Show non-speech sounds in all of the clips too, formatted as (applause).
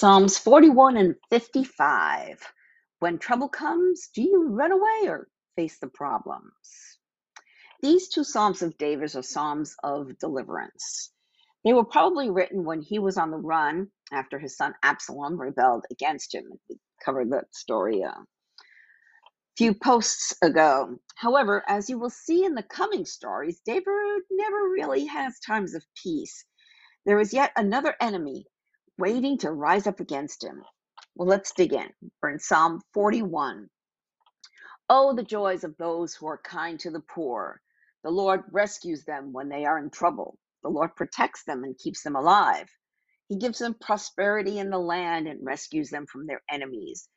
Psalms 41 and 55. When trouble comes, do you run away or face the problems? These two Psalms of David are Psalms of deliverance. They were probably written when he was on the run after his son Absalom rebelled against him. We covered that story a few posts ago. However, as you will see in the coming stories, David never really has times of peace. There is yet another enemy waiting to rise up against him. Well, let's dig in. We're in Psalm 41. Oh, the joys of those who are kind to the poor. The Lord rescues them when they are in trouble. The Lord protects them and keeps them alive. He gives them prosperity in the land and rescues them from their enemies.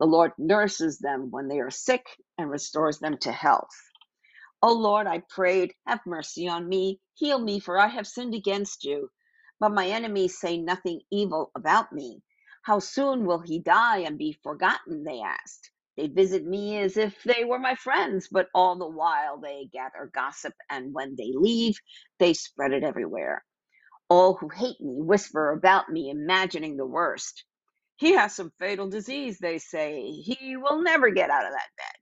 The Lord nurses them when they are sick and restores them to health. O Lord, I prayed, have mercy on me, heal me, for I have sinned against you. But my enemies say nothing evil about me. How soon will he die and be forgotten? They asked. They visit me as if they were my friends, but all the while they gather gossip, and when they leave, they spread it everywhere. All who hate me whisper about me, imagining the worst. He has some fatal disease, they say. He will never get out of that bed.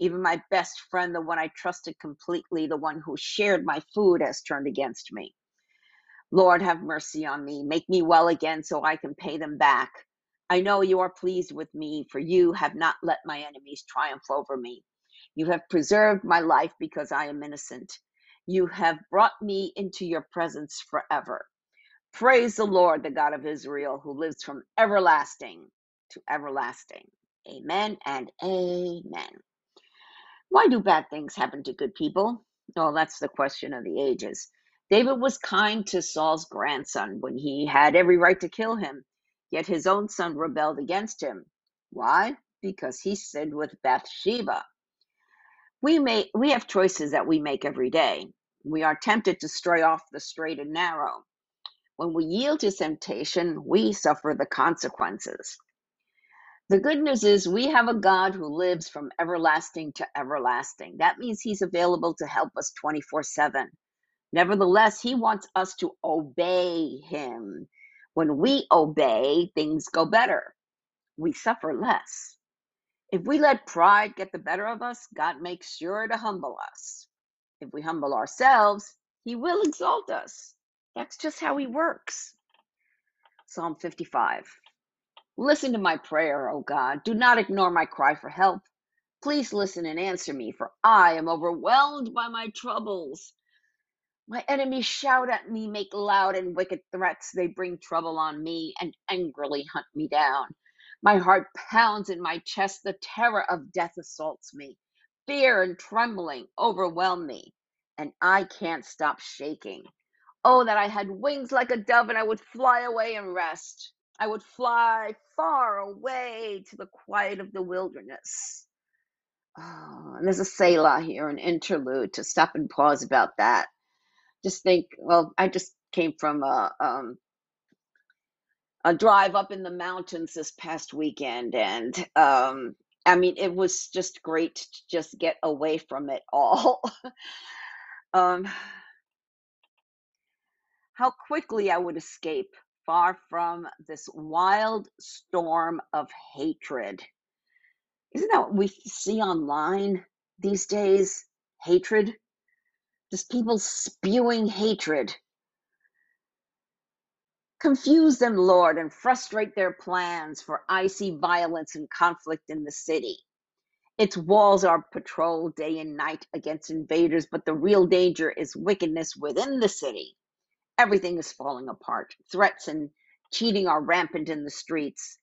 Even my best friend, the one I trusted completely, the one who shared my food, has turned against me. Lord, have mercy on me. Make me well again so I can pay them back. I know you are pleased with me, for you have not let my enemies triumph over me. You have preserved my life because I am innocent. You have brought me into your presence forever. Praise the Lord, the God of Israel, who lives from everlasting to everlasting. Amen and amen. Why do bad things happen to good people? Well, that's the question of the ages. David was kind to Saul's grandson when he had every right to kill him, yet his own son rebelled against him. Why? Because he sinned with Bathsheba. We may we have choices that we make every day. We are tempted to stray off the straight and narrow. When we yield to temptation, we suffer the consequences. The good news is we have a God who lives from everlasting to everlasting. That means he's available to help us 24 7. Nevertheless, he wants us to obey him. When we obey, things go better. We suffer less. If we let pride get the better of us, God makes sure to humble us. If we humble ourselves, he will exalt us. That's just how he works. Psalm 55. Listen to my prayer, O God. Do not ignore my cry for help. Please listen and answer me, for I am overwhelmed by my troubles. My enemies shout at me, make loud and wicked threats. They bring trouble on me and angrily hunt me down. My heart pounds in my chest. The terror of death assaults me. Fear and trembling overwhelm me, and I can't stop shaking. Oh, that I had wings like a dove and I would fly away and rest. I would fly far away to the quiet of the wilderness. Oh, and there's a Selah here, an interlude to stop and pause about that just think, well, I just came from a um, a drive up in the mountains this past weekend and um I mean it was just great to just get away from it all. (laughs) um how quickly I would escape far from this wild storm of hatred. Isn't that what we see online these days? Hatred? Just people spewing hatred. Confuse them, Lord, and frustrate their plans, for I see violence and conflict in the city. Its walls are patrolled day and night against invaders, but the real danger is wickedness within the city. Everything is falling apart. Threats and cheating are rampant in the streets.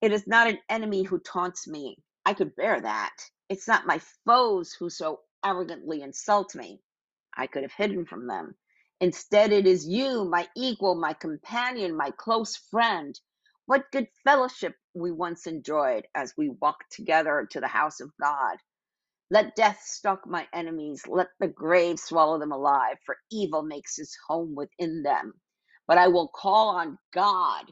It is not an enemy who taunts me. I could bear that. It's not my foes who so arrogantly insult me. I could have hidden from them. Instead, it is you, my equal, my companion, my close friend. What good fellowship we once enjoyed as we walked together to the house of God. Let death stalk my enemies. Let the grave swallow them alive, for evil makes his home within them. But I will call on God,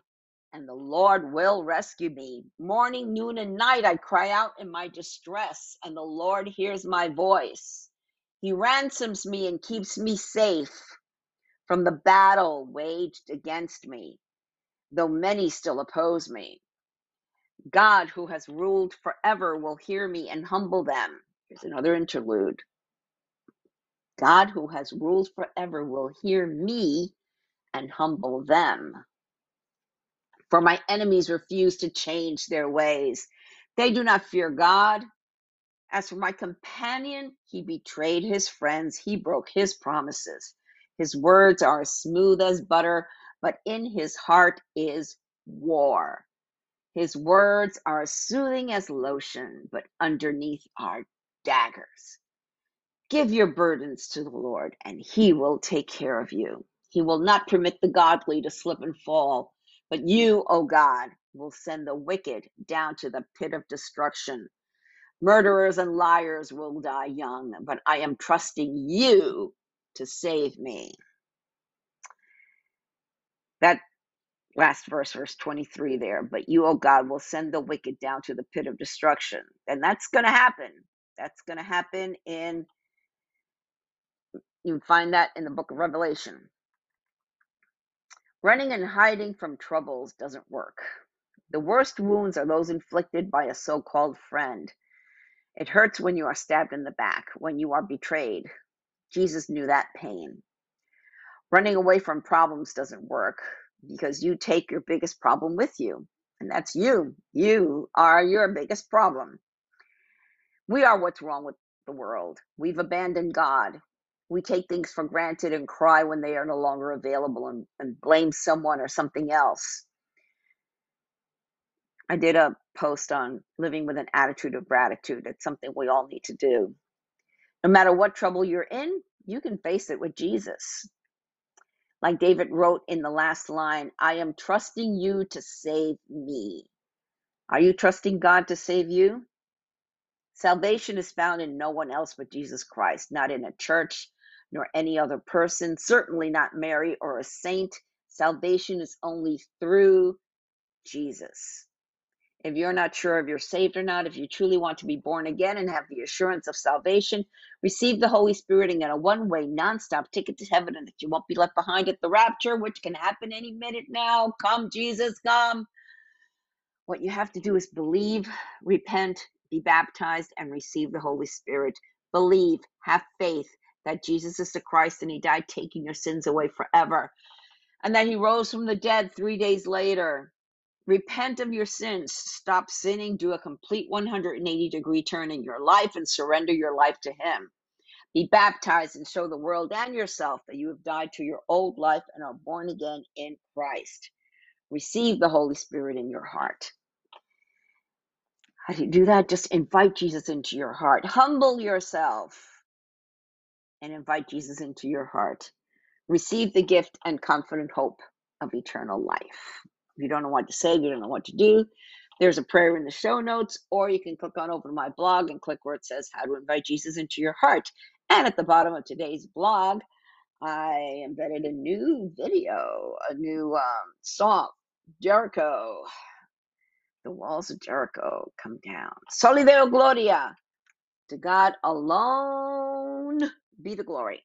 and the Lord will rescue me. Morning, noon, and night I cry out in my distress, and the Lord hears my voice. He ransoms me and keeps me safe from the battle waged against me, though many still oppose me. God, who has ruled forever, will hear me and humble them. Here's another interlude. God, who has ruled forever, will hear me and humble them. For my enemies refuse to change their ways. They do not fear God. As for my companion, he betrayed his friends, he broke his promises. His words are as smooth as butter, but in his heart is war. His words are soothing as lotion, but underneath are daggers. Give your burdens to the Lord, and he will take care of you. He will not permit the godly to slip and fall, but you, O God, will send the wicked down to the pit of destruction. Murderers and liars will die young, but I am trusting you to save me. That last verse, verse 23 there. But you, O God, will send the wicked down to the pit of destruction. And that's going to happen. That's going to happen in, you find that in the book of Revelation. Running and hiding from troubles doesn't work. The worst wounds are those inflicted by a so called friend. It hurts when you are stabbed in the back, when you are betrayed. Jesus knew that pain. Running away from problems doesn't work because you take your biggest problem with you, and that's you. You are your biggest problem. We are what's wrong with the world. We've abandoned God. We take things for granted and cry when they are no longer available and, and blame someone or something else. I did a post on living with an attitude of gratitude. It's something we all need to do. No matter what trouble you're in, you can face it with Jesus. Like David wrote in the last line, I am trusting you to save me. Are you trusting God to save you? Salvation is found in no one else but Jesus Christ, not in a church nor any other person, certainly not Mary or a saint. Salvation is only through Jesus. If you're not sure if you're saved or not, if you truly want to be born again and have the assurance of salvation, receive the Holy Spirit and get a one way, non-stop ticket to heaven and that you won't be left behind at the rapture, which can happen any minute now. Come, Jesus, come. What you have to do is believe, repent, be baptized, and receive the Holy Spirit. Believe, have faith that Jesus is the Christ and He died taking your sins away forever, and that He rose from the dead three days later Repent of your sins, stop sinning, do a complete 180 degree turn in your life, and surrender your life to Him. Be baptized and show the world and yourself that you have died to your old life and are born again in Christ. Receive the Holy Spirit in your heart. How do you do that? Just invite Jesus into your heart. Humble yourself and invite Jesus into your heart. Receive the gift and confident hope of eternal life. You don't know what to say, you don't know what to do, there's a prayer in the show notes, or you can click on over to my blog and click where it says how to invite Jesus into your heart. And at the bottom of today's blog, I embedded a new video, a new um, song Jericho. The walls of Jericho come down. Soli Deo Gloria. To God alone be the glory.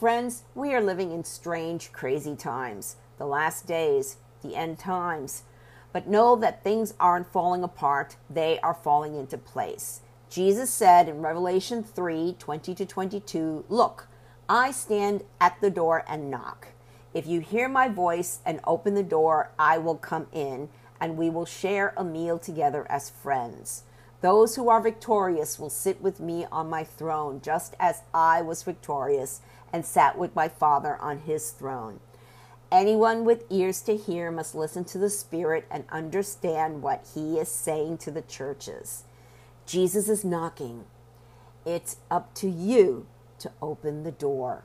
Friends, we are living in strange, crazy times, the last days, the end times. But know that things aren't falling apart, they are falling into place. Jesus said in Revelation 3 20 to 22, Look, I stand at the door and knock. If you hear my voice and open the door, I will come in, and we will share a meal together as friends. Those who are victorious will sit with me on my throne, just as I was victorious and sat with my Father on his throne. Anyone with ears to hear must listen to the Spirit and understand what he is saying to the churches. Jesus is knocking. It's up to you to open the door.